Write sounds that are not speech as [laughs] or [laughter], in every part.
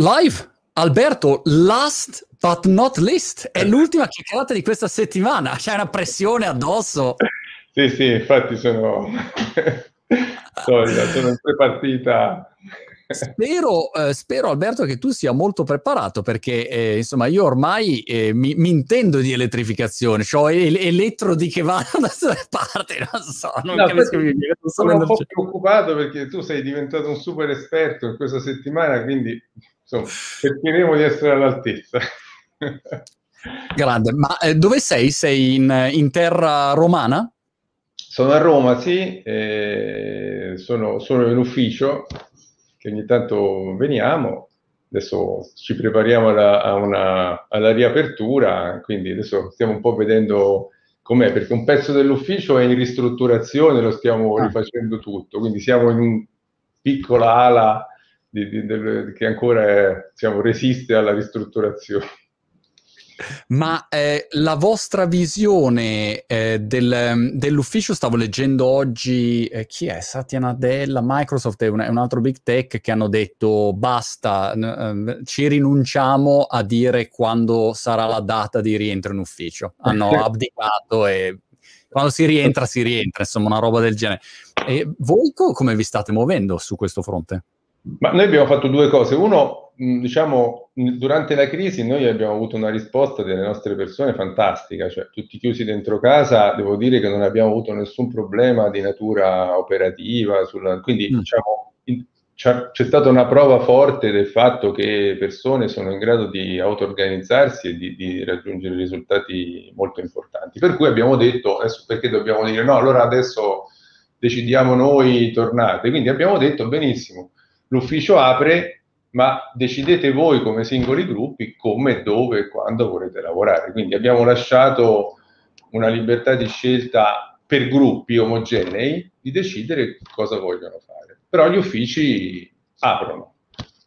Live, Alberto, last but not least, è l'ultima chiacchierata di questa settimana, c'è una pressione addosso. [laughs] Sì, sì, infatti sono, [laughs] sono, sono in prepartita. Spero, eh, spero, Alberto che tu sia molto preparato perché eh, insomma io ormai eh, mi, mi, intendo di elettrificazione, ho el- elettrodi che vanno da tutte parti, non so, non no, capisco più. Sono un po' preoccupato perché tu sei diventato un super esperto in questa settimana, quindi insomma cercheremo di essere all'altezza. Grande, ma eh, dove sei? Sei in, in terra romana? Sono a Roma, sì, eh, sono, sono in ufficio che ogni tanto veniamo, adesso ci prepariamo alla, una, alla riapertura, quindi adesso stiamo un po' vedendo com'è, perché un pezzo dell'ufficio è in ristrutturazione, lo stiamo ah. rifacendo tutto, quindi siamo in piccola ala di, di, di, che ancora è, diciamo, resiste alla ristrutturazione. Ma eh, la vostra visione eh, del, dell'ufficio, stavo leggendo oggi, eh, chi è? Satya Nadella, Microsoft è un, è un, altro big tech che hanno detto basta, n- eh, ci rinunciamo a dire quando sarà la data di rientro in ufficio. Hanno [laughs] abdicato e quando si rientra si rientra, insomma una roba del genere. E voi co- come vi state muovendo su questo fronte? Ma noi abbiamo fatto due cose. Uno, diciamo, durante la crisi noi abbiamo avuto una risposta delle nostre persone fantastica, cioè tutti chiusi dentro casa, devo dire che non abbiamo avuto nessun problema di natura operativa, sulla, quindi mm. diciamo, in, c'è, stata una prova forte del fatto che persone sono in grado di auto-organizzarsi e di, di, raggiungere risultati molto importanti. Per cui abbiamo detto, adesso perché dobbiamo dire no, allora adesso decidiamo noi, tornate. Quindi abbiamo detto benissimo L'ufficio apre, ma decidete voi come singoli gruppi come, dove e quando volete lavorare. Quindi abbiamo lasciato una libertà di scelta per gruppi omogenei di decidere cosa vogliono fare. Però gli uffici aprono,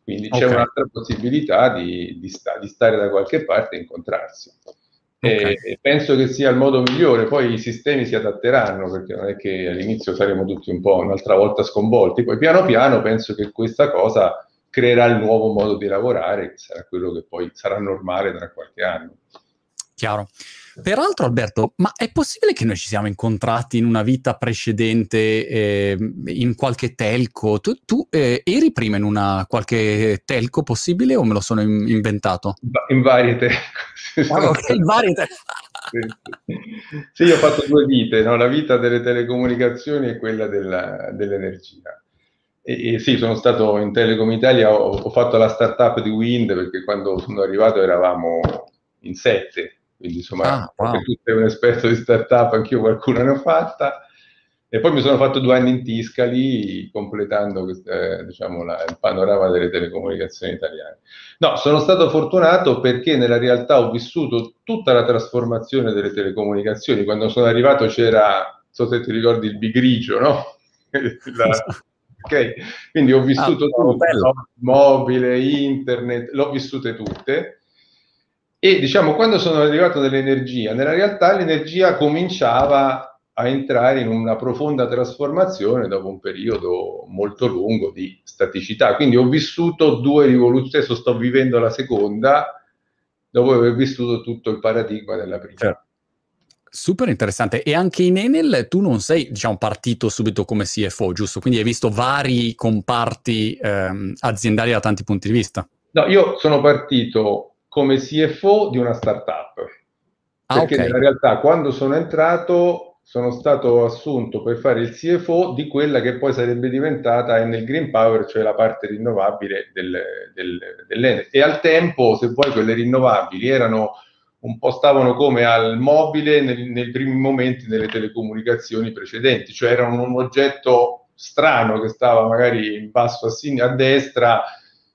quindi c'è okay. un'altra possibilità di, di, sta, di, stare da qualche parte e incontrarsi. Okay. E penso che sia il modo migliore, poi i sistemi si adatteranno perché non è che all'inizio saremo tutti un po' un'altra volta sconvolti, poi piano piano penso che questa cosa creerà il nuovo modo di lavorare, che sarà quello che poi sarà normale tra qualche anno. Chiaro. Peraltro, Alberto, ma è possibile che noi ci siamo incontrati in una vita precedente eh, in qualche telco? Tu, tu eh, eri prima in una qualche telco possibile o me lo sono in- inventato? In varie telco. [laughs] Ah, ok, in varie telco. [laughs] sì, io ho fatto due vite, no? la vita delle telecomunicazioni e quella della, dell'energia. E, e, sì, sono stato in Telecom Italia, ho, ho fatto la startup di Wind perché quando sono arrivato eravamo in sette quindi insomma, ah, wow. tu sei un esperto di startup, anch'io qualcuna ne ho fatta. E poi mi sono fatto due anni in Tiscali, completando eh, diciamo, la, il panorama delle telecomunicazioni italiane. No, sono stato fortunato perché nella realtà ho vissuto tutta la trasformazione delle telecomunicazioni. Quando sono arrivato c'era, non so se ti ricordi, il bigrigio, no? [laughs] la, ok, quindi ho vissuto ah, tutto, mobile, internet, l'ho vissute tutte e diciamo, quando sono arrivato nell'energia, nella realtà l'energia cominciava a entrare in una profonda trasformazione dopo un periodo molto lungo di staticità. Quindi ho vissuto due rivoluzioni, adesso sto vivendo la seconda, dopo aver vissuto tutto il paradigma della prima. Certo. Super interessante. E anche in Enel tu non sei, diciamo, partito subito come CFO, giusto? Quindi hai visto vari comparti ehm, aziendali da tanti punti di vista. No, io sono partito come CFO di una startup. Ah, perché okay. nella realtà quando sono entrato sono stato assunto per fare il CFO di quella che poi sarebbe diventata Enel Green Power, cioè la parte rinnovabile del, del, dell'Enel. E al tempo, se vuoi, quelle rinnovabili erano un po' stavano come al mobile nel, nei primi momenti delle telecomunicazioni precedenti, cioè erano un oggetto strano che stava magari in basso a, sin- a destra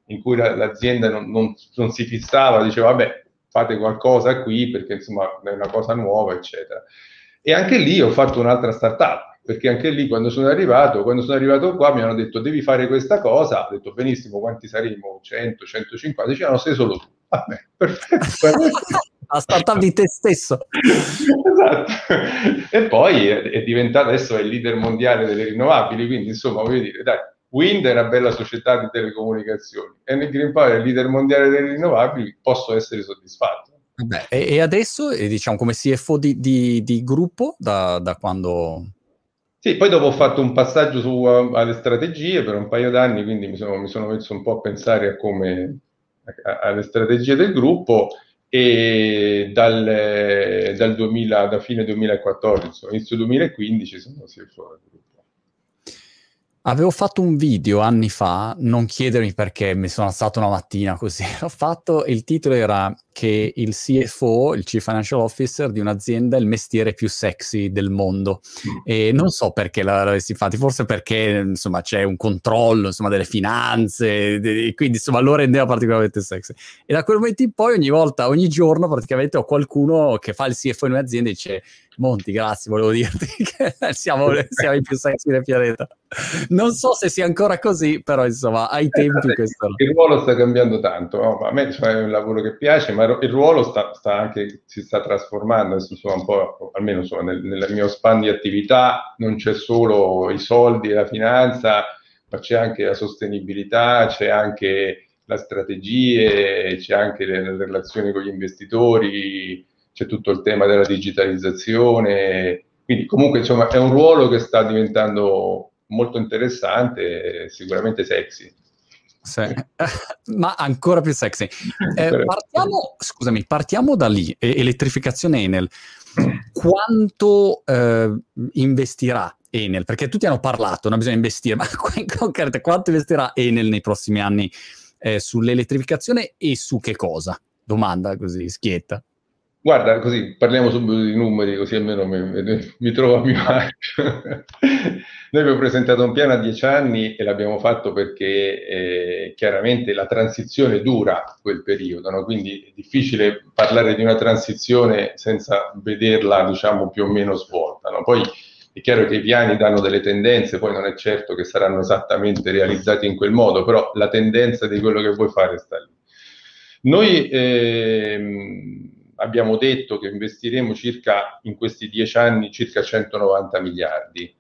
in cui la, l'azienda non, non, non, si fissava, diceva vabbè fate qualcosa qui perché insomma è una cosa nuova eccetera. E anche lì ho fatto un'altra startup, perché anche lì quando sono arrivato, quando sono arrivato qua mi hanno detto devi fare questa cosa, ho detto benissimo quanti saremo? 100, 150, dicevano sei solo tu. Vabbè, [laughs] perfetto. La startup di te stesso. esatto. E poi è, è diventato, adesso è il leader mondiale delle rinnovabili, quindi insomma voglio dire, dai, Wind è una bella società di telecomunicazioni, Energy Green Power è il leader mondiale delle rinnovabili, posso essere soddisfatto. Vabbè, e, e, adesso, diciamo, come CFO di, di, di gruppo, da, da, quando... Sì, poi dopo ho fatto un passaggio su, alle strategie per un paio d'anni, quindi mi sono, mi sono messo un po' a pensare a come, a, alle strategie del gruppo e dal, dal 2000, da fine 2014, inizio 2015 sono CFO del gruppo. Avevo fatto un video anni fa, non chiedermi perché mi sono alzato una mattina così, [laughs] l'ho fatto, il titolo era che il CFO, il Chief Financial Officer di un'azienda è il mestiere più sexy del mondo mm. e non so perché l'avessi fatto, forse perché insomma c'è un controllo insomma, delle finanze, e quindi insomma lo rendeva particolarmente sexy. E da quel momento in poi ogni volta, ogni giorno praticamente ho qualcuno che fa il CFO in un'azienda e dice Monti, grazie, volevo dirti [laughs] che siamo, siamo i più sexy del pianeta. Non so se sia ancora così, però insomma, ai tempi eh, questo... Il ruolo sta cambiando tanto, no? a me cioè, è un lavoro che piace, ma il ruolo sta, sta anche, si sta trasformando, adesso insomma, un po', almeno insomma, nel, nel mio span di attività non c'è solo i soldi e la finanza, ma c'è anche la sostenibilità, c'è anche la strategia, c'è anche le, le relazioni con gli investitori, c'è tutto il tema della digitalizzazione, quindi comunque insomma è un ruolo che sta diventando molto interessante, sicuramente sexy. Sì. [laughs] Ma ancora più sexy. Eh, partiamo, scusami, partiamo da lì, elettrificazione Enel. Quanto eh, investirà Enel? Perché tutti hanno parlato, non bisogna investire, [laughs] ma in concreto quanto investirà Enel nei prossimi anni eh, sull'elettrificazione e su che cosa? Domanda così, schietta. Guarda, così parliamo subito di numeri, così almeno mi, mi, trovo a mio agio. [laughs] Noi abbiamo presentato un piano a dieci anni e l'abbiamo fatto perché eh, chiaramente la transizione dura quel periodo, no? quindi è difficile parlare di una transizione senza vederla, diciamo, più o meno svolta. No? Poi è chiaro che i piani danno delle tendenze, poi non è certo che saranno esattamente realizzati in quel modo, però la tendenza di quello che vuoi fare sta lì. Noi ehm, abbiamo detto che investiremo circa in questi dieci anni circa 190 miliardi,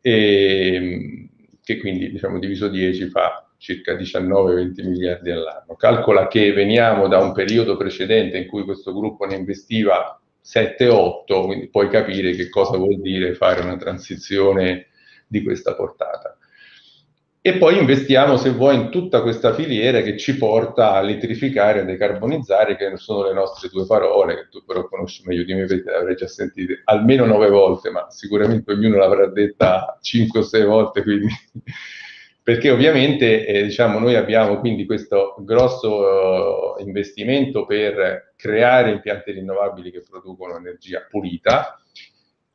e, che quindi diciamo diviso 10 fa circa 19-20 miliardi all'anno. Calcola che veniamo da un periodo precedente in cui questo gruppo ne investiva 7-8, quindi puoi capire che cosa vuol dire fare una transizione di questa portata. E poi investiamo, se vuoi, in tutta questa filiera che ci porta a elettrificare, a decarbonizzare, che sono le nostre due parole, che tu però conosci meglio di me perché le avrei già sentite almeno nove volte, ma sicuramente ognuno l'avrà detta cinque o sei volte, quindi... [laughs] perché ovviamente eh, diciamo, noi abbiamo quindi questo grosso uh, investimento per creare impianti rinnovabili che producono energia pulita,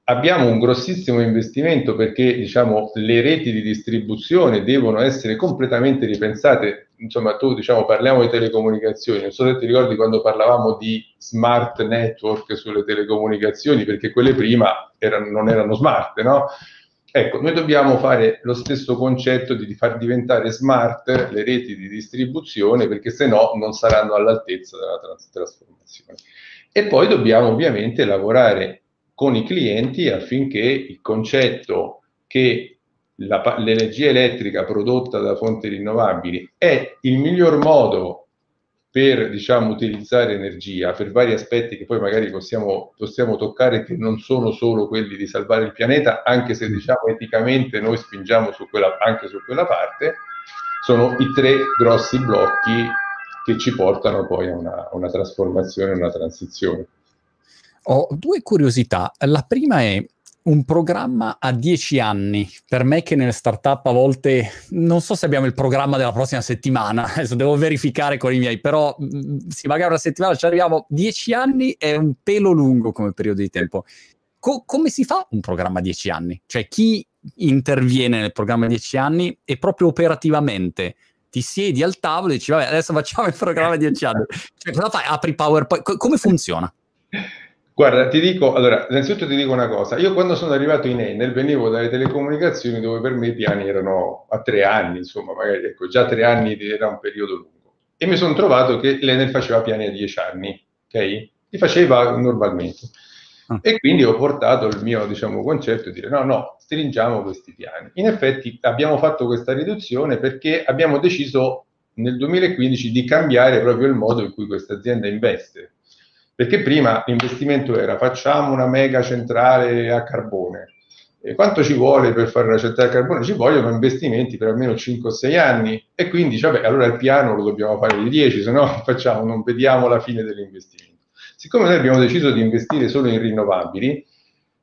abbiamo un grossissimo investimento perché diciamo, le reti di distribuzione devono essere completamente ripensate. Insomma, tu diciamo, parliamo di telecomunicazioni, non so se ti ricordi quando parlavamo di smart network sulle telecomunicazioni, perché quelle prima erano, non erano smart, no? Ecco, noi dobbiamo fare lo stesso concetto di far diventare smart le reti di distribuzione perché se no non saranno all'altezza della trans- trasformazione. E poi dobbiamo ovviamente lavorare con i clienti affinché il concetto che la, l'energia elettrica prodotta da fonti rinnovabili è il miglior modo per diciamo, utilizzare energia per vari aspetti che poi magari possiamo, possiamo toccare che non sono solo quelli di salvare il pianeta, anche se diciamo eticamente noi spingiamo su quella, anche su quella parte, sono i tre grossi blocchi che ci portano poi a una, una trasformazione, una transizione. Ho due curiosità. La prima è un programma a dieci anni. Per me che nelle startup a volte non so se abbiamo il programma della prossima settimana, [laughs] adesso devo verificare con i miei, però mm, sì, magari una settimana ci arriviamo. Dieci anni è un pelo lungo come periodo di tempo. Co- come si fa un programma a dieci anni? Cioè chi interviene nel programma a dieci anni e proprio operativamente ti siedi al tavolo e dici vabbè adesso facciamo il programma a dieci anni. Cioè cosa fai? Apri PowerPoint? Co- come funziona? [laughs] Guarda, ti dico, allora, innanzitutto ti dico una cosa, io quando sono arrivato in Enel venivo dalle telecomunicazioni dove per me i piani erano a tre anni, insomma, magari ecco, già tre anni era un periodo lungo. E mi sono trovato che l'Enel faceva piani a dieci anni, ok? Li faceva normalmente. Ah. E quindi ho portato il mio diciamo, concetto di dire no, no, stringiamo questi piani. In effetti abbiamo fatto questa riduzione perché abbiamo deciso nel 2015 di cambiare proprio il modo in cui questa azienda investe. Perché prima l'investimento era facciamo una mega centrale a carbone. E quanto ci vuole per fare una centrale a carbone? Ci vogliono investimenti per almeno 5 o 6 anni e quindi vabbè, allora il piano lo dobbiamo fare di 10, se no [laughs] facciamo, non vediamo la fine dell'investimento. Siccome noi abbiamo deciso di investire solo in rinnovabili,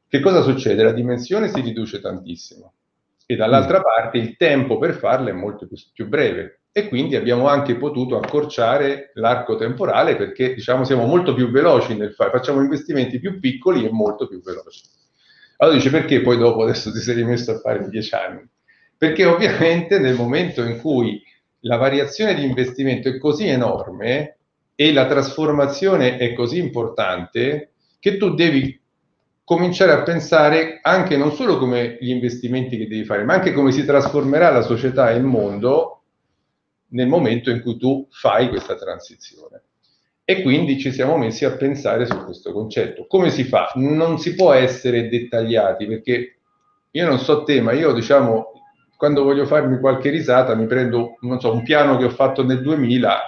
che cosa succede? La dimensione si riduce tantissimo e dall'altra mm. parte il tempo per farla è molto più, più breve e quindi abbiamo anche potuto accorciare l'arco temporale perché diciamo siamo molto più veloci nel fare, facciamo investimenti più piccoli e molto più veloci. Allora dice perché poi dopo adesso ti sei rimesso a fare in dieci anni? Perché ovviamente nel momento in cui la variazione di investimento è così enorme, e la trasformazione è così importante che tu devi cominciare a pensare anche non solo come gli investimenti che devi fare, ma anche come si trasformerà la società e il mondo nel momento in cui tu fai questa transizione. E quindi ci siamo messi a pensare su questo concetto. Come si fa? Non si può essere dettagliati perché io non so te, ma io diciamo, quando voglio farmi qualche risata mi prendo, non so, un piano che ho fatto nel 2000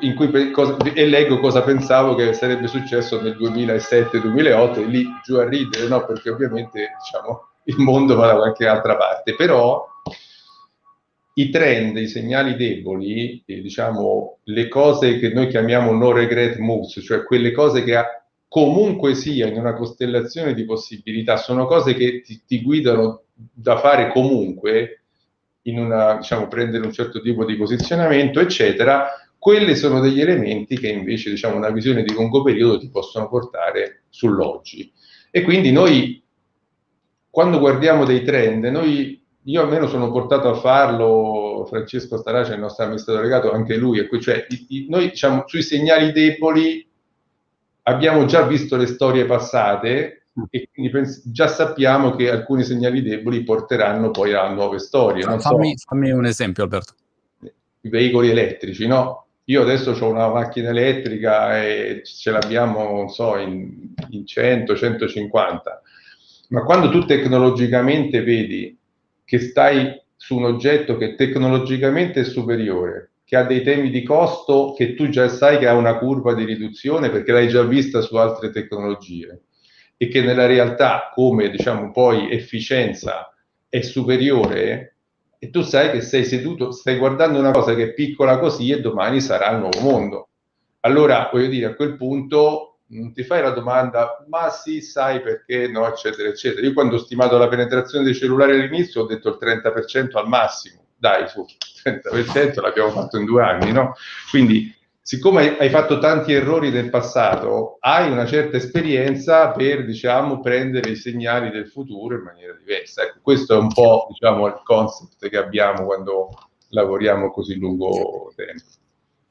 in cui e leggo cosa pensavo che sarebbe successo nel 2007-2008 e lì giù a ridere, no? perché ovviamente diciamo, il mondo va da qualche altra parte, però i trend, i segnali deboli, eh, diciamo, le cose che noi chiamiamo no regret moves, cioè quelle cose che comunque sia in una costellazione di possibilità, sono cose che ti, ti guidano da fare comunque, in una, diciamo, prendere un certo tipo di posizionamento, eccetera, quelli sono degli elementi che invece, diciamo, una visione di lungo periodo ti possono portare sull'oggi. E quindi noi, quando guardiamo dei trend, noi, io almeno sono portato a farlo, Francesco Starace, il nostro amministratore legato, anche lui, cioè, i, i, noi diciamo, sui segnali deboli abbiamo già visto le storie passate e quindi pens- già sappiamo che alcuni segnali deboli porteranno poi a nuove storie. Fammi, so. fammi un esempio, Alberto. I veicoli elettrici, no? Io adesso ho una macchina elettrica e ce l'abbiamo, non so, in, in 100, 150, ma quando tu tecnologicamente vedi che stai su un oggetto che tecnologicamente è superiore, che ha dei temi di costo che tu già sai che ha una curva di riduzione perché l'hai già vista su altre tecnologie e che nella realtà come diciamo poi efficienza è superiore, e tu sai che sei seduto, stai guardando una cosa che è piccola così e domani sarà il nuovo mondo. Allora, voglio dire, a quel punto non ti fai la domanda, ma sì, sai perché no, eccetera, eccetera. Io quando ho stimato la penetrazione dei cellulari all'inizio ho detto il 30% al massimo. Dai, su, il 30% l'abbiamo fatto in due anni, no? Quindi siccome hai fatto tanti errori nel passato, hai una certa esperienza per, diciamo, prendere i segnali del futuro in maniera diversa. Ecco, questo è un po', diciamo, il concept che abbiamo quando lavoriamo così lungo tempo.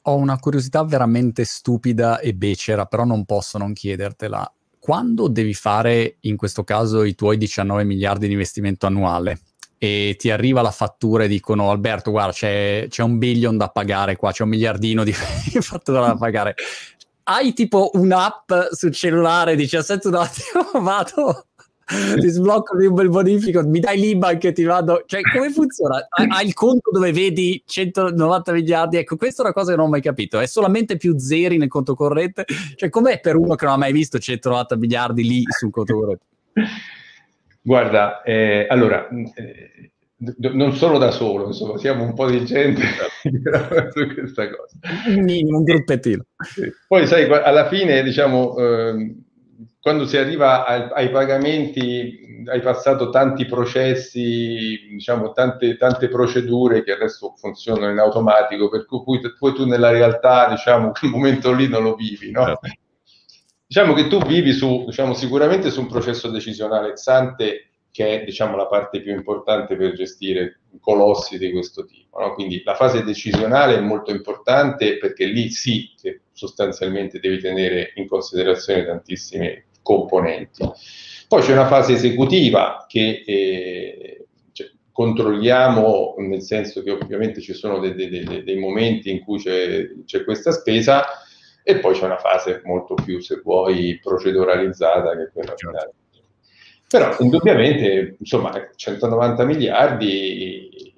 Ho una curiosità veramente stupida e becera, però non posso non chiedertela. Quando devi fare, in questo caso, i tuoi 19 miliardi di investimento annuale, e ti arriva la fattura e dicono Alberto guarda c'è, c'è un billion da pagare qua, c'è un miliardino di [laughs] fattura da pagare. Hai tipo un'app sul cellulare, dici aspetta un attimo, [laughs] vado, ti sblocco di un bel bonifico, mi dai l'IBAN che ti vado... Cioè come funziona? Hai il conto dove vedi 190 miliardi? Ecco, questa è una cosa che non ho mai capito, è solamente più zeri nel conto corrente? Cioè com'è per uno che non ha mai visto 190 miliardi lì sul conto corrente? Guarda, eh, allora, eh, non solo da solo, insomma, siamo un po' di gente [laughs] su questa cosa. Un gruppettino. Poi, sai, alla fine, diciamo, eh, quando si arriva ai, ai, pagamenti, hai passato tanti processi, diciamo, tante, tante, procedure che adesso funzionano in automatico, per cui poi tu nella realtà, diciamo, [laughs] quel momento lì non lo vivi, no? Certo. Diciamo che tu vivi su, diciamo, sicuramente su un processo decisionale ex-ante che è diciamo, la parte più importante per gestire colossi di questo tipo. No? Quindi la fase decisionale è molto importante perché lì sì che sostanzialmente devi tenere in considerazione tantissime componenti. Poi c'è una fase esecutiva che eh, cioè, controlliamo, nel senso che ovviamente ci sono dei, dei, dei momenti in cui c'è, c'è questa spesa, e poi c'è una fase molto più, se vuoi, proceduralizzata che è quella certo. finale. Però indubbiamente, insomma, 190 miliardi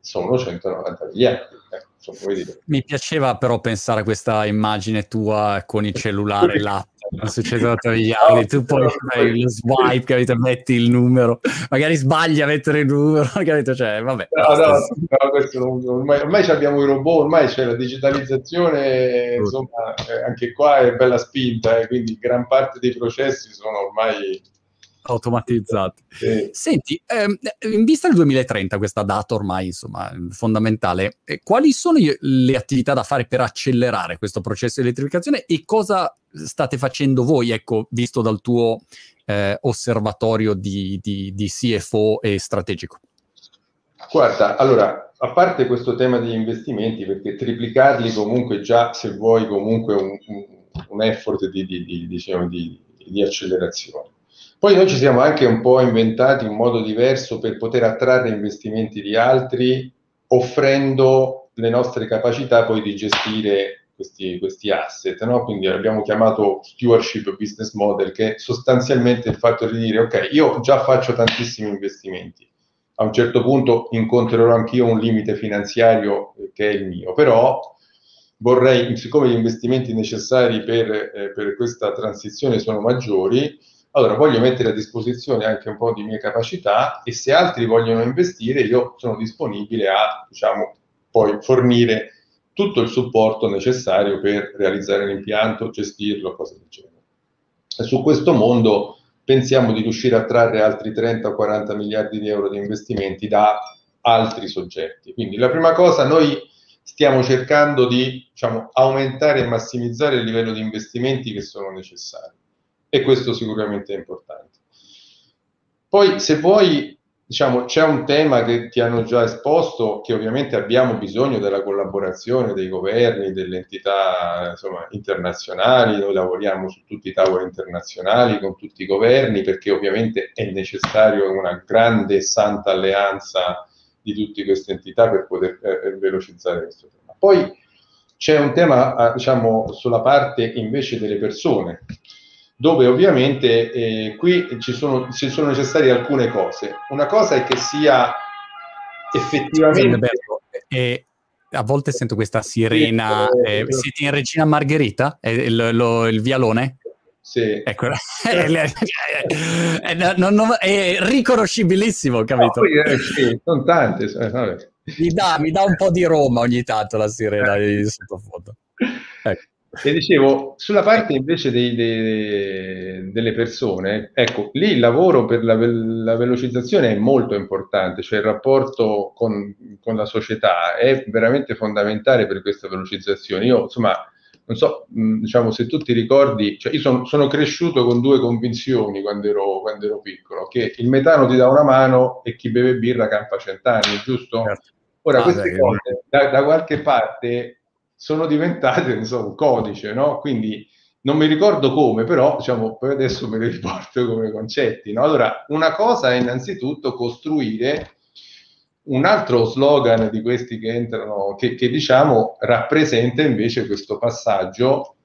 sono 190 miliardi. Eh, insomma, Mi piaceva però pensare a questa immagine tua con il cellulare là non succede da miliardi, tu poi fai lo swipe, capito? metti il numero, magari sbagli a mettere il numero, [laughs] capito? Cioè, vabbè. No, no, no questo, ormai, ormai abbiamo i robot, ormai c'è la digitalizzazione, insomma, eh, anche qua è bella spinta, eh, quindi gran parte dei processi sono ormai automatizzati. Sì. Senti, ehm, in vista del 2030, questa data ormai insomma fondamentale, eh, quali sono le attività da fare per accelerare questo processo di elettrificazione e cosa state facendo voi, ecco, visto dal tuo eh, osservatorio di, di, di CFO e strategico? Guarda, allora, a parte questo tema degli investimenti, perché triplicarli comunque già, se vuoi, comunque un, un, effort di, di, diciamo, di, di accelerazione. Poi noi ci siamo anche un po' inventati un modo diverso per poter attrarre investimenti di altri, offrendo le nostre capacità poi di gestire questi, questi asset. No? Quindi abbiamo chiamato stewardship business model, che è sostanzialmente il fatto di dire, ok, io già faccio tantissimi investimenti, a un certo punto incontrerò anch'io un limite finanziario che è il mio, però vorrei, siccome gli investimenti necessari per, eh, per questa transizione sono maggiori, allora voglio mettere a disposizione anche un po' di mie capacità e se altri vogliono investire io sono disponibile a, diciamo, poi fornire tutto il supporto necessario per realizzare l'impianto, gestirlo, cose del genere. E su questo mondo pensiamo di riuscire a trarre altri 30 o 40 miliardi di euro di investimenti da altri soggetti. Quindi la prima cosa, noi stiamo cercando di diciamo, aumentare e massimizzare il livello di investimenti che sono necessari e questo sicuramente è importante. Poi se vuoi, diciamo, c'è un tema che ti hanno già esposto, che ovviamente abbiamo bisogno della collaborazione dei governi, delle entità insomma, internazionali, noi lavoriamo su tutti i tavoli internazionali con tutti i governi perché ovviamente è necessario una grande e santa alleanza di tutte queste entità per poter eh, velocizzare questo tema. Poi c'è un tema, diciamo, sulla parte invece delle persone dove ovviamente eh, qui ci sono, ci sono necessarie alcune cose. Una cosa è che sia effettivamente... E a volte sento questa sirena. Eh, eh, siete in Regina Margherita? È il, lo, il vialone? Sì. Ecco, [laughs] è, non, non, è riconoscibilissimo, capito? No, eh, sì, sono tante. Mi dà, mi dà, un po' di Roma ogni tanto la sirena [laughs] di sottofondo. Ecco. E dicevo, sulla parte invece dei, dei, delle persone, ecco, lì il lavoro per la, la, velocizzazione è molto importante, cioè il rapporto con, con, la società è veramente fondamentale per questa velocizzazione. Io, insomma, non so, diciamo, se tu ti ricordi, cioè io sono, sono cresciuto con due convinzioni quando ero, quando ero, piccolo, che il metano ti dà una mano e chi beve birra campa cent'anni, giusto? Certo. Ora, ah, queste cose da, da qualche parte sono diventate insomma, un codice, no? Quindi non mi ricordo come, però diciamo, poi adesso me le riporto come concetti. No? Allora, una cosa è innanzitutto costruire un altro slogan di questi che entrano, che, che diciamo rappresenta invece questo passaggio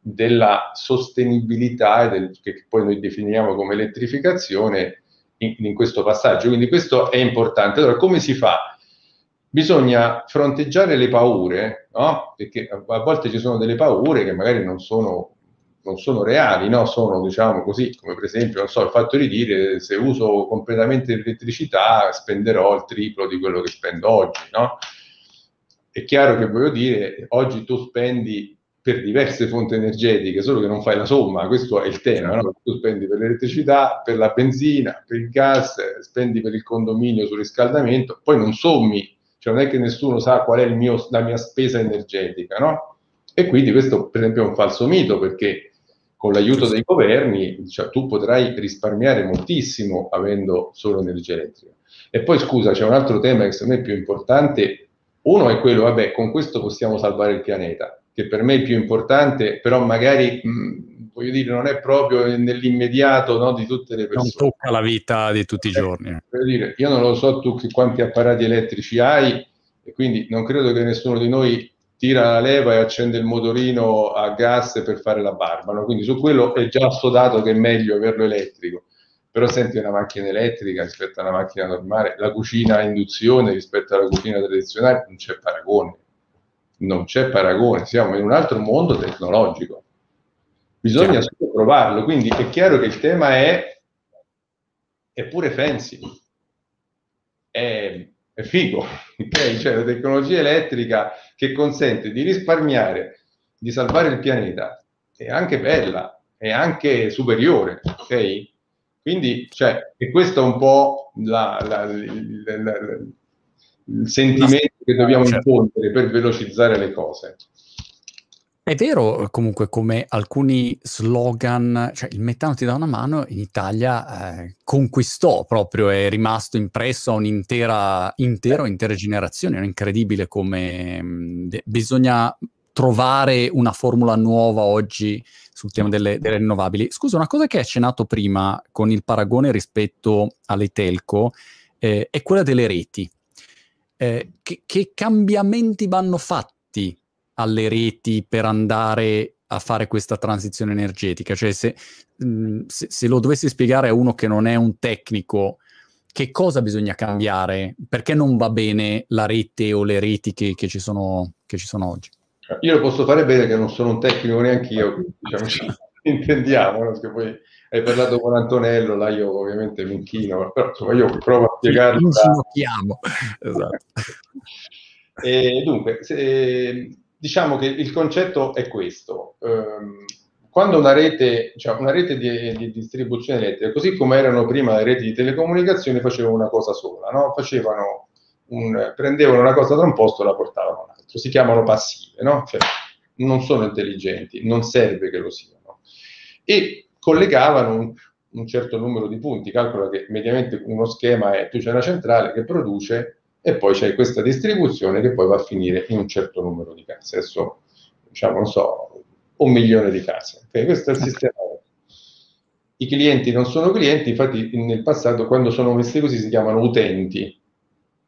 della sostenibilità e del, che poi noi definiamo come elettrificazione in, in questo passaggio. Quindi questo è importante. Allora, come si fa? Bisogna fronteggiare le paure, no? perché a volte ci sono delle paure che magari non sono, non sono reali, no? sono diciamo così, come per esempio so, il fatto di dire se uso completamente l'elettricità spenderò il triplo di quello che spendo oggi. No? È chiaro che voglio dire, oggi tu spendi per diverse fonti energetiche, solo che non fai la somma, questo è il tema, no? tu spendi per l'elettricità, per la benzina, per il gas, spendi per il condominio sul riscaldamento, poi non sommi cioè non è che nessuno sa qual è mio, la mia spesa energetica, no? E quindi questo per esempio è un falso mito perché con l'aiuto dei governi cioè, tu potrai risparmiare moltissimo avendo solo energia elettrica. E poi scusa, c'è un altro tema che secondo me è più importante. Uno è quello, vabbè, con questo possiamo salvare il pianeta, che per me è più importante, però magari mh, voglio dire, non è proprio nell'immediato no, di tutte le persone. Non tocca la vita di tutti i eh, giorni. Voglio dire, io non lo so tu quanti apparati elettrici hai, e quindi non credo che nessuno di noi tira la leva e accende il motorino a gas per fare la barba, no? quindi su quello è già studiato che è meglio averlo elettrico. Però senti una macchina elettrica rispetto a una macchina normale, la cucina a induzione rispetto alla cucina tradizionale non c'è paragone. Non c'è paragone, siamo in un altro mondo tecnologico. Bisogna solo provarlo, quindi è chiaro che il tema è, è pure fancy, è, è figo, [laughs] okay? cioè la tecnologia elettrica che consente di risparmiare, di salvare il pianeta, è anche bella, è anche superiore, ok? Quindi, cioè, e questo è un po' la, la, il, il, il, sentimento che dobbiamo certo. infondere per velocizzare le cose. È vero comunque come alcuni slogan, cioè il metano ti dà una mano, in Italia eh, conquistò proprio, è rimasto impresso a un'intera intera, intere generazioni, è incredibile come mh, mm, bisogna trovare una formula nuova oggi sul tema delle, delle, rinnovabili. Scusa, una cosa che hai accennato prima con il paragone rispetto alle telco eh, è quella delle reti. Eh, che, che cambiamenti vanno fatti alle reti per andare a fare questa transizione energetica? Cioè, se, mh, mm, se, se, lo dovessi spiegare a uno che non è un tecnico, che cosa bisogna cambiare? Perché non va bene la rete o le reti che, che, ci, sono, che ci, sono, oggi? Io lo posso fare bene che non sono un tecnico neanche io, diciamo, [laughs] intendiamo, no? perché poi hai parlato con Antonello, là io ovviamente mi inchino, però insomma io provo a spiegarlo. Ci inginocchiamo, [laughs] esatto. E dunque, se, diciamo che il concetto è questo. Um, quando una rete, cioè una rete di, di, distribuzione elettrica, così come erano prima le reti di telecomunicazione, facevano una cosa sola, no? un, prendevano una cosa da un posto e la portavano all'altro. Si chiamano passive, no? cioè, non sono intelligenti, non serve che lo siano. E collegavano un, un certo numero di punti. Calcola che mediamente uno schema è, tu c'è una centrale che produce e poi c'è questa distribuzione che poi va a finire in un certo numero di case. Adesso, diciamo, non so, un milione di case. Okay? Questo è il sistema. I clienti non sono clienti, infatti nel passato quando sono messi così si chiamano utenti,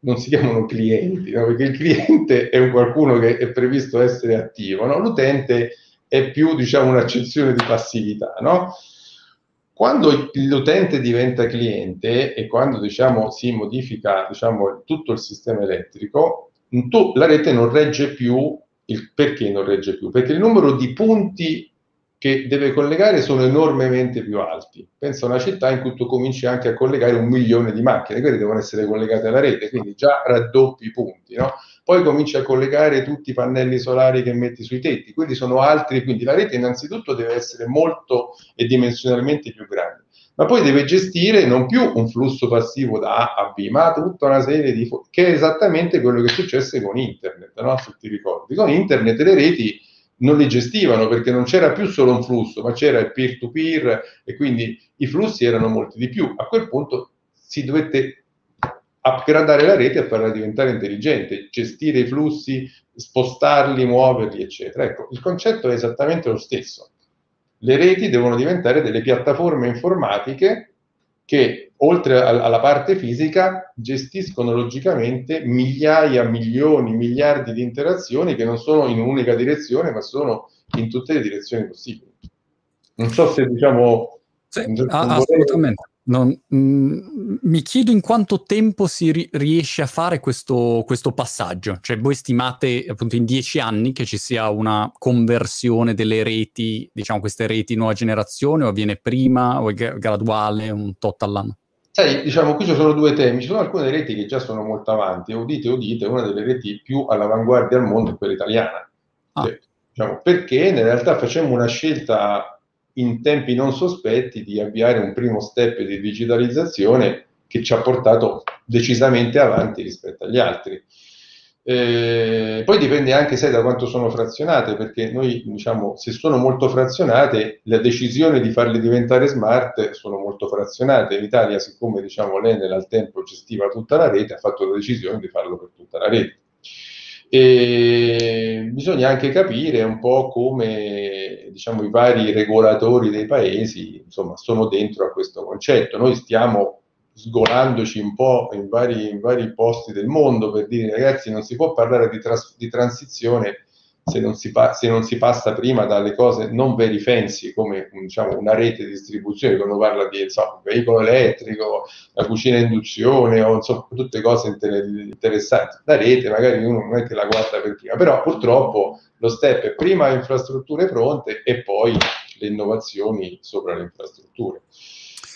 non si chiamano clienti, no? perché il cliente è un qualcuno che è previsto essere attivo, no? l'utente è più diciamo, un'accezione di passività. No? Quando l'utente diventa cliente e quando diciamo, si modifica diciamo, tutto il sistema elettrico, tu, la rete non regge più. Il, perché non regge più? Perché il numero di punti che deve collegare sono enormemente più alti. Pensa a una città in cui tu cominci anche a collegare un milione di macchine, quelle devono essere collegate alla rete, quindi già raddoppi i punti. No? Poi cominci a collegare tutti i pannelli solari che metti sui tetti, quindi sono altri, quindi la rete innanzitutto deve essere molto e dimensionalmente più grande, ma poi deve gestire non più un flusso passivo da A a B, ma tutta una serie di... che è esattamente quello che successe con Internet, no? se ti ricordi. Con Internet le reti non li gestivano perché non c'era più solo un flusso, ma c'era il peer-to-peer e quindi i flussi erano molti di più. A quel punto si dovette upgradare la rete e farla diventare intelligente, gestire i flussi, spostarli, muoverli, eccetera. Ecco, il concetto è esattamente lo stesso. Le reti devono diventare delle piattaforme informatiche che, oltre alla parte fisica, gestiscono logicamente migliaia, milioni, miliardi di interazioni che non sono in un'unica direzione, ma sono in tutte le direzioni possibili. Non so se diciamo... Sì, assolutamente. Non, mh, mm, mi chiedo in quanto tempo si ri- riesce a fare questo, questo, passaggio, cioè voi stimate appunto in dieci anni che ci sia una conversione delle reti, diciamo queste reti nuova generazione o avviene prima o è graduale, un tot all'anno? Sai, diciamo qui ci sono due temi, ci sono alcune reti che già sono molto avanti, udite, udite, una delle reti più all'avanguardia al mondo è quella italiana, ah. cioè, diciamo, perché in realtà facciamo una scelta in tempi non sospetti di avviare un primo step di digitalizzazione che ci ha portato decisamente avanti rispetto agli altri. Eh, poi dipende anche, sai, da quanto sono frazionate, perché noi, diciamo, se sono molto frazionate, la decisione di farle diventare smart sono molto frazionate. In Italia, siccome, diciamo, l'Enel al tempo gestiva tutta la rete, ha fatto la decisione di farlo per tutta la rete. E bisogna anche capire un po' come diciamo, i vari regolatori dei paesi insomma, sono dentro a questo concetto. Noi stiamo sgolandoci un po' in vari, in vari posti del mondo per dire ragazzi non si può parlare di, tras- di transizione se non, si pa- se non si passa prima dalle cose non very fancy come diciamo, una rete di distribuzione, quando parla di insomma, veicolo elettrico, la cucina a induzione o insomma, tutte cose inter- interessanti. La rete magari uno non è che la guarda per prima, però purtroppo lo step è prima infrastrutture pronte e poi le innovazioni sopra le infrastrutture.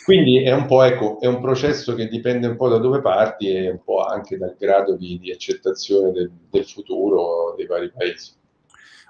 Quindi è un ecco, è un processo che dipende un po' da dove parti e un po' anche dal grado di, di accettazione del, del futuro dei vari paesi.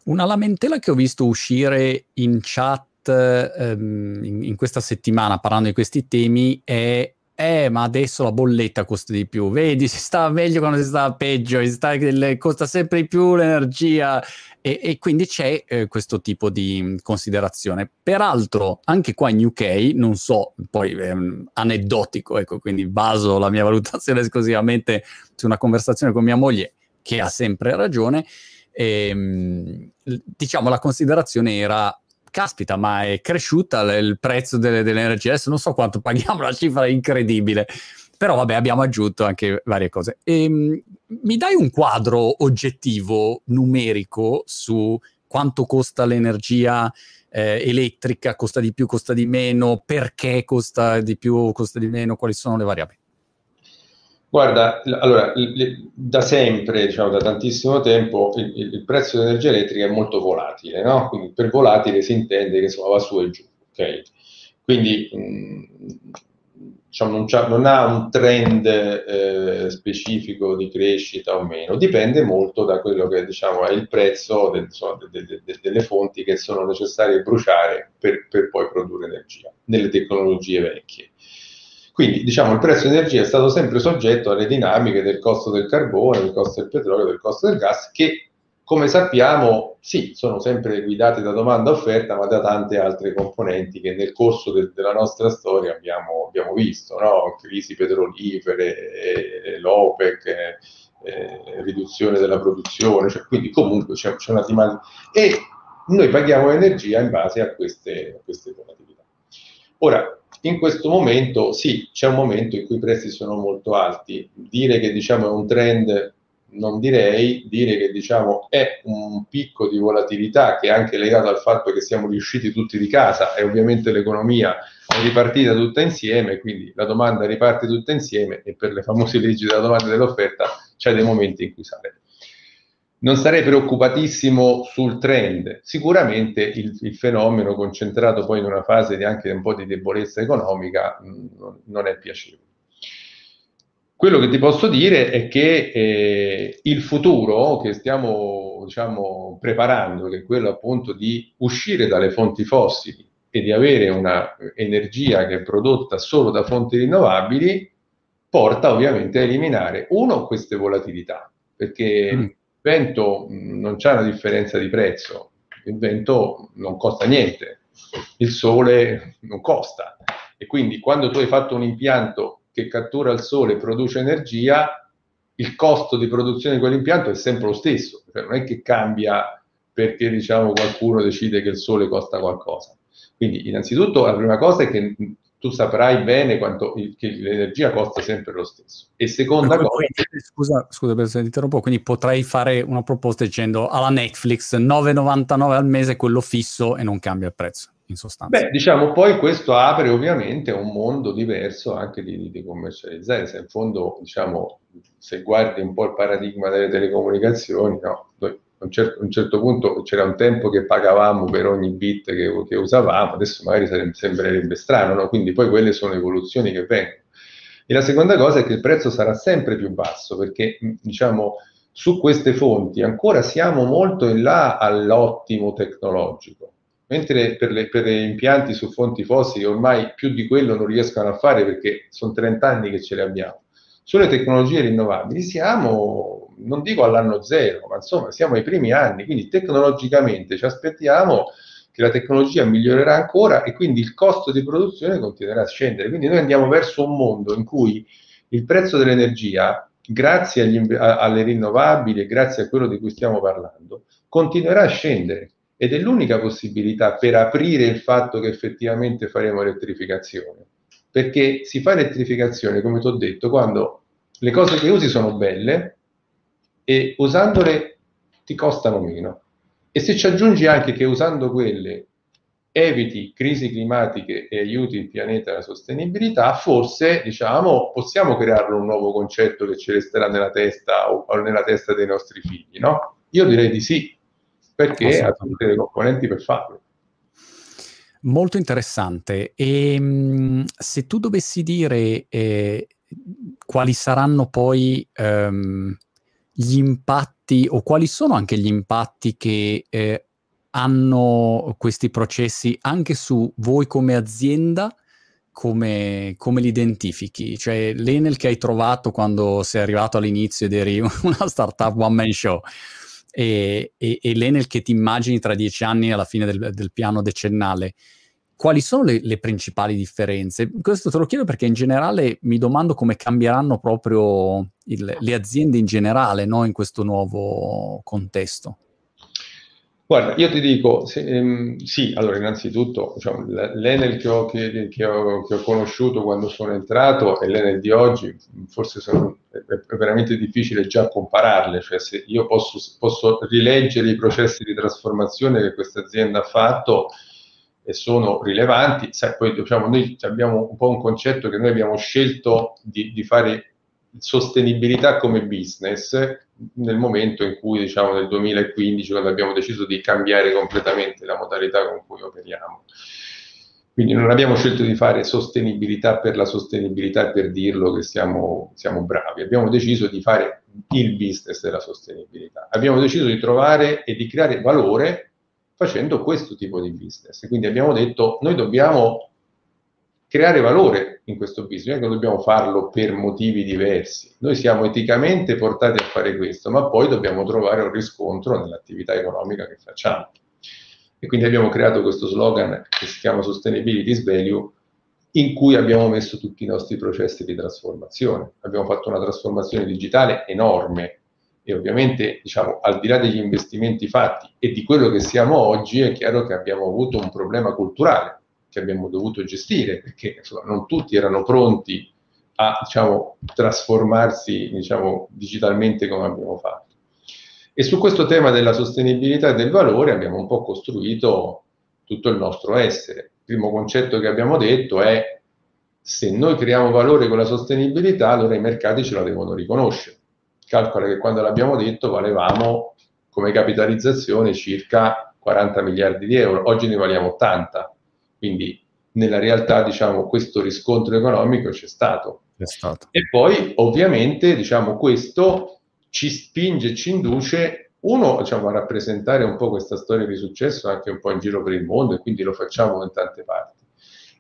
Una lamentela che ho visto uscire in chat ehm, in, in, questa settimana parlando di questi temi è eh, ma adesso la bolletta costa di più. Vedi, si sta meglio quando si sta peggio, si sta, costa sempre di più l'energia e, e quindi c'è eh, questo tipo di considerazione. Peraltro, anche qua in UK, non so, poi ehm, aneddotico, ecco, quindi baso la mia [laughs] valutazione esclusivamente su una conversazione con mia moglie, che ha sempre ragione, ehm, diciamo la considerazione era caspita, ma è cresciuta il prezzo delle, dell'energia. Adesso non so quanto paghiamo, la cifra è incredibile. Però vabbè, abbiamo aggiunto anche varie cose. E, ehm, mi dai un quadro oggettivo, numerico, su quanto costa l'energia eh, elettrica, costa di più, costa di meno, perché costa di più, costa di meno, quali sono le variabili? Guarda, allora, da sempre, diciamo da tantissimo tempo, il, il prezzo dell'energia elettrica è molto volatile, no? Quindi per volatile si intende che insomma va su e giù, ok? Quindi mh, diciamo, non, non, ha un trend eh, specifico di crescita o meno, dipende molto da quello che diciamo, è il prezzo del, insomma, de, de, de, delle fonti che sono necessarie bruciare per, per poi produrre energia nelle tecnologie vecchie. Quindi diciamo il prezzo dell'energia è stato sempre soggetto alle dinamiche del costo del carbone, del costo del petrolio, del costo del gas, che come sappiamo sì, sono sempre guidate da domanda e offerta, ma da tante altre componenti che nel corso del, della nostra storia abbiamo, abbiamo visto, no? crisi petrolifere, eh, l'OPEC, eh, riduzione della produzione, cioè, quindi comunque c'è, c'è una domanda e noi paghiamo energia in base a queste, a queste volatilità. Ora, in questo momento sì, c'è un momento in cui i prezzi sono molto alti. Dire che diciamo, è un trend non direi, dire che diciamo, è un picco di volatilità che è anche legato al fatto che siamo riusciti tutti di casa e ovviamente l'economia è ripartita tutta insieme, quindi la domanda riparte tutta insieme e per le famose leggi della domanda e dell'offerta c'è dei momenti in cui sale non sarei preoccupatissimo sul trend. Sicuramente il, il, fenomeno concentrato poi in una fase di anche un po' di debolezza economica mh, mm, non è piacevole. Quello che ti posso dire è che eh, il futuro che stiamo diciamo, preparando, che è quello appunto di uscire dalle fonti fossili e di avere un'energia che è prodotta solo da fonti rinnovabili, porta ovviamente a eliminare, uno, queste volatilità, perché mm vento non c'è una differenza di prezzo, il vento non costa niente, il sole non costa. E quindi quando tu hai fatto un impianto che cattura il sole e produce energia, il costo di produzione di quell'impianto è sempre lo stesso, cioè non è che cambia perché diciamo, qualcuno decide che il sole costa qualcosa. Quindi innanzitutto la prima cosa è che tu saprai bene quanto che l'energia costa sempre lo stesso. E seconda cosa... Scusa, scusa per se interrompo, quindi potrei fare una proposta dicendo alla Netflix 9,99 al mese quello fisso e non cambia il prezzo, in sostanza. Beh, diciamo, poi questo apre ovviamente un mondo diverso anche di, di commercializzare. Se in fondo, diciamo, se guardi un po' il paradigma delle telecomunicazioni, no? Noi a un, certo, un certo punto c'era un tempo che pagavamo per ogni bit che, che usavamo, adesso magari sarebbe, sembrerebbe strano, no? quindi poi quelle sono evoluzioni che vengono. E la seconda cosa è che il prezzo sarà sempre più basso perché diciamo su queste fonti ancora siamo molto in là all'ottimo tecnologico, mentre per, le, per gli impianti su fonti fossili ormai più di quello non riescono a fare perché sono 30 anni che ce le abbiamo. Sulle tecnologie rinnovabili siamo, non dico all'anno zero, ma insomma siamo ai primi anni, quindi tecnologicamente ci aspettiamo che la tecnologia migliorerà ancora e quindi il costo di produzione continuerà a scendere. Quindi noi andiamo verso un mondo in cui il prezzo dell'energia, grazie agli, a, alle rinnovabili e grazie a quello di cui stiamo parlando, continuerà a scendere ed è l'unica possibilità per aprire il fatto che effettivamente faremo elettrificazione perché si fa elettrificazione, come ti ho detto, quando le cose che usi sono belle e usandole ti costano meno. E se ci aggiungi anche che usando quelle eviti crisi climatiche e aiuti il pianeta alla sostenibilità, forse diciamo, possiamo creare un nuovo concetto che ci resterà nella testa o, o nella testa dei nostri figli, no? Io direi di sì, perché ha tutte le componenti per farlo. Molto interessante. E ehm, se tu dovessi dire eh, quali saranno poi ehm, gli impatti o quali sono anche gli impatti che eh, hanno questi processi anche su voi come azienda, come, come, li identifichi? Cioè l'Enel che hai trovato quando sei arrivato all'inizio ed eri [laughs] una startup one man show e, e, e l'Enel che ti immagini tra dieci anni alla fine del, del piano decennale, quali sono le, le, principali differenze? Questo te lo chiedo perché in generale mi domando come cambieranno proprio il, le aziende in generale no? in questo nuovo contesto. Guarda, io ti dico, se, ehm, sì, allora innanzitutto diciamo, l'Enel che ho, che, che, ho, che ho, conosciuto quando sono entrato e l'Enel di oggi, forse sono, è, veramente difficile già compararle, cioè se io posso, posso rileggere i processi di trasformazione che questa azienda ha fatto, e sono rilevanti. Sai, poi diciamo, noi abbiamo un po' un concetto che noi abbiamo scelto di, di fare sostenibilità come business nel momento in cui, diciamo, nel 2015, quando abbiamo deciso di cambiare completamente la modalità con cui operiamo. Quindi non abbiamo scelto di fare sostenibilità per la sostenibilità per dirlo che siamo, siamo bravi, abbiamo deciso di fare il business della sostenibilità. Abbiamo deciso di trovare e di creare valore facendo questo tipo di business. Quindi abbiamo detto, noi dobbiamo creare valore in questo business, non dobbiamo farlo per motivi diversi. Noi siamo eticamente portati a fare questo, ma poi dobbiamo trovare un riscontro nell'attività economica che facciamo. E quindi abbiamo creato questo slogan che si chiama Sustainability Value, in cui abbiamo messo tutti i nostri processi di trasformazione. Abbiamo fatto una trasformazione digitale enorme, e ovviamente diciamo, al di là degli investimenti fatti e di quello che siamo oggi, è chiaro che abbiamo avuto un problema culturale che abbiamo dovuto gestire, perché insomma, non tutti erano pronti a diciamo, trasformarsi diciamo, digitalmente come abbiamo fatto. E su questo tema della sostenibilità e del valore abbiamo un po' costruito tutto il nostro essere. Il primo concetto che abbiamo detto è se noi creiamo valore con la sostenibilità, allora i mercati ce la devono riconoscere calcola che quando l'abbiamo detto valevamo come capitalizzazione circa 40 miliardi di euro, oggi ne valiamo 80, quindi nella realtà diciamo questo riscontro economico c'è stato. C'è stato. E poi ovviamente diciamo questo ci spinge, ci induce uno diciamo, a rappresentare un po' questa storia di successo anche un po' in giro per il mondo e quindi lo facciamo in tante parti.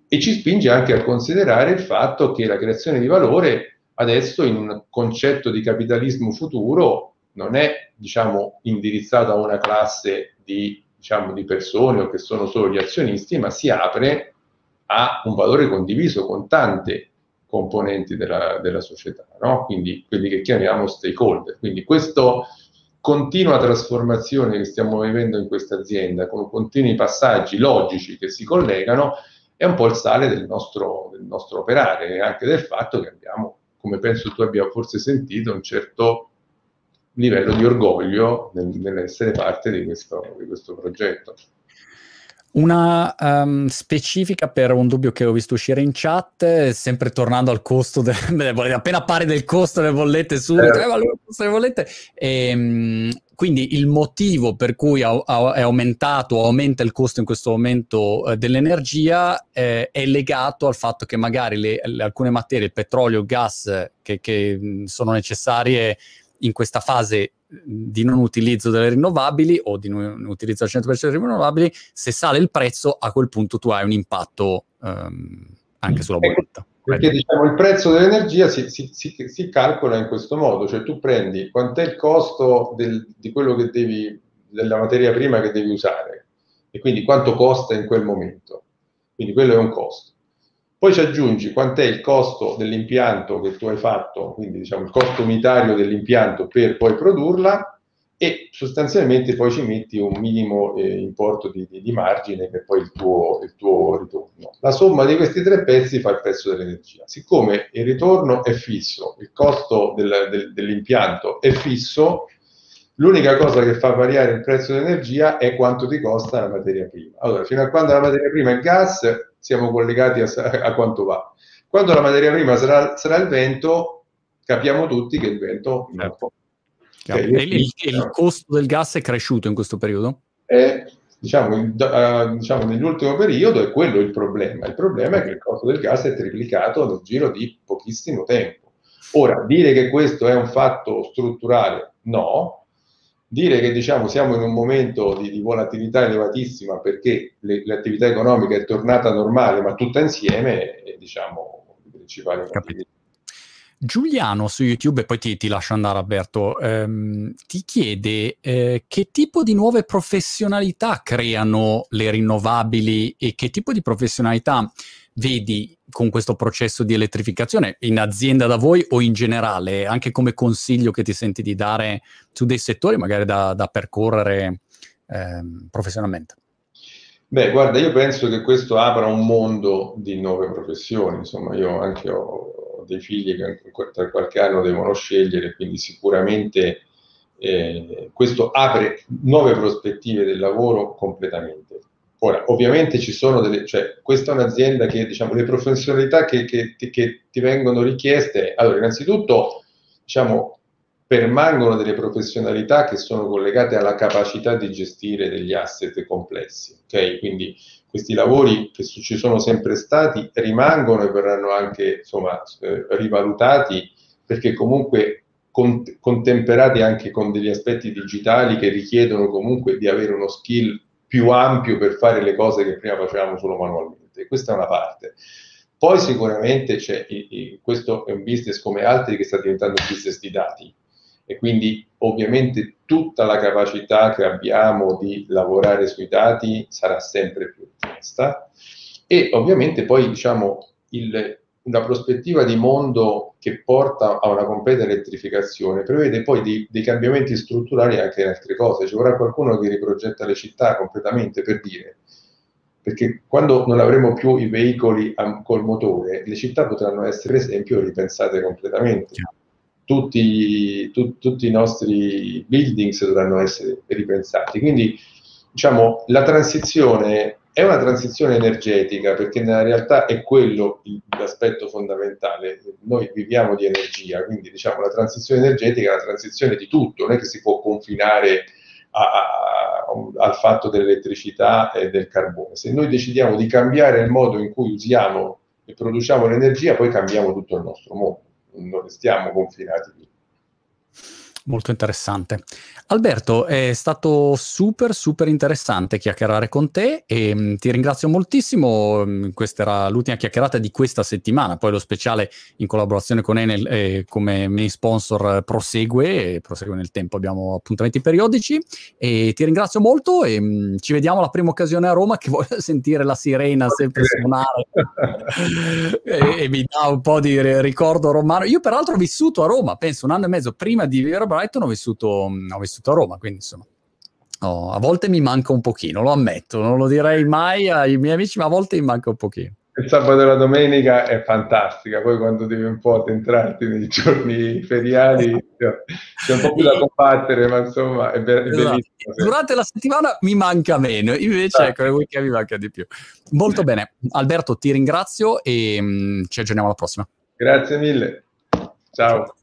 E ci spinge anche a considerare il fatto che la creazione di valore adesso in un concetto di capitalismo futuro non è diciamo, indirizzato a una classe di, diciamo, di persone o che sono solo gli azionisti, ma si apre a un valore condiviso con tante componenti della, della società, no? quindi quelli che chiamiamo stakeholder. Quindi questa continua trasformazione che stiamo vivendo in questa azienda, con continui passaggi logici che si collegano, è un po' il sale del nostro, del nostro operare e anche del fatto che abbiamo come penso tu abbia forse sentito, un certo livello di orgoglio nel, nell'essere parte di questo, di questo progetto. Una um, specifica per un dubbio che ho visto uscire in chat, sempre tornando al costo delle [laughs] bollette, appena appare del costo delle bollette subito, eh. eh delle bollette, e, um, quindi il motivo per cui è aumentato o aumenta il costo in questo momento eh, dell'energia eh, è legato al fatto che magari le, le, alcune materie, il petrolio, il gas, che, che, sono necessarie in questa fase di non utilizzo delle rinnovabili o di non utilizzo al 100% delle rinnovabili, se sale il prezzo a quel punto tu hai un impatto um, anche sulla ecco, bolletta. Perché diciamo, il prezzo dell'energia si, si, si, si, calcola in questo modo, cioè tu prendi quant'è il costo del, di quello che devi, della materia prima che devi usare e quindi quanto costa in quel momento. Quindi quello è un costo. Poi ci aggiungi quant'è il costo dell'impianto che tu hai fatto, quindi diciamo il costo unitario dell'impianto per poi produrla e sostanzialmente poi ci metti un minimo eh, importo di, di, di, margine è poi il tuo, il tuo, ritorno. La somma di questi tre pezzi fa il prezzo dell'energia. Siccome il ritorno è fisso, il costo del, del, dell'impianto è fisso, L'unica cosa che fa variare il prezzo dell'energia è quanto ti costa la materia prima. Allora, fino a quando la materia prima è il gas, siamo collegati a, a quanto va. Quando la materia prima sarà, sarà, il vento, capiamo tutti che il vento... Certo. Okay, il, il, il, costo del gas è cresciuto in questo periodo? È, diciamo, uh, diciamo, nell'ultimo periodo è quello il problema. Il problema è che il costo del gas è triplicato nel giro di pochissimo tempo. Ora, dire che questo è un fatto strutturale, no, Dire che diciamo, siamo in un momento di, di volatilità elevatissima perché le, l'attività economica è tornata normale, ma tutta insieme è diciamo, il principale motivo. Giuliano su YouTube, e poi ti, ti lascio andare Alberto, ehm, ti chiede eh, che tipo di nuove professionalità creano le rinnovabili e che tipo di professionalità vedi con questo processo di elettrificazione in azienda da voi o in generale, anche come consiglio che ti senti di dare su dei settori magari da, da percorrere ehm, professionalmente? Beh, guarda, io penso che questo apra un mondo di nuove professioni, insomma, io anche ho dei figli che tra qualche anno devono scegliere, quindi sicuramente eh, questo apre nuove prospettive del lavoro completamente. Ora, ovviamente ci sono delle, cioè, questa è un'azienda che, diciamo, le professionalità che, che, che ti vengono richieste, allora, innanzitutto, diciamo, permangono delle professionalità che sono collegate alla capacità di gestire degli asset complessi, ok? Quindi questi lavori che ci sono sempre stati rimangono e verranno anche, insomma, eh, rivalutati perché comunque contemperati anche con degli aspetti digitali che richiedono comunque di avere uno skill più ampio per fare le cose che prima facevamo solo manualmente. Questa è una parte. Poi sicuramente c'è, questo è un business come altri che sta diventando un business di dati e quindi ovviamente tutta la capacità che abbiamo di lavorare sui dati sarà sempre più richiesta e ovviamente poi diciamo il, una prospettiva di mondo che porta a una completa elettrificazione prevede poi dei, dei, cambiamenti strutturali anche in altre cose. Ci vorrà qualcuno che riprogetta le città completamente per dire, perché quando non avremo più i veicoli col motore, le città potranno essere, per esempio, ripensate completamente. Tutti, tu, tutti i nostri buildings dovranno essere ripensati. Quindi, diciamo, la transizione è una transizione energetica perché nella realtà è quello l'aspetto fondamentale. Noi viviamo di energia, quindi diciamo la transizione energetica è la transizione di tutto, non è che si può confinare a, a, al fatto dell'elettricità e del carbone. Se noi decidiamo di cambiare il modo in cui usiamo e produciamo l'energia, poi cambiamo tutto il nostro mondo, non restiamo confinati lì. Molto interessante. Alberto, è stato super, super interessante chiacchierare con te e mh, mm, ti ringrazio moltissimo. Mm, questa era l'ultima chiacchierata di questa settimana, poi lo speciale in collaborazione con Enel eh, come main sponsor prosegue, prosegue nel tempo, abbiamo appuntamenti periodici e ti ringrazio molto e mh, mm, ci vediamo alla prima occasione a Roma che [laughs] voglio sentire la sirena sempre suonare [laughs] e, e, mi dà un po' di ricordo romano. Io peraltro ho vissuto a Roma, penso un anno e mezzo prima di vivere a Brighton, ho vissuto, ho vissuto a Roma, quindi insomma. Oh, a volte mi manca un pochino, lo ammetto, non lo direi mai ai miei amici, ma a volte mi manca un pochino. Il sabato e la domenica è fantastica, poi quando devi un po' addentrarti nei giorni feriali c'è un po' più da combattere, ma insomma è, be- esatto. bellissimo. Durante la settimana mi manca meno, invece ah. ecco, le weekend mi manca di più. Molto bene, Alberto ti ringrazio e mh, mm, ci aggiorniamo alla prossima. Grazie mille, ciao. ciao.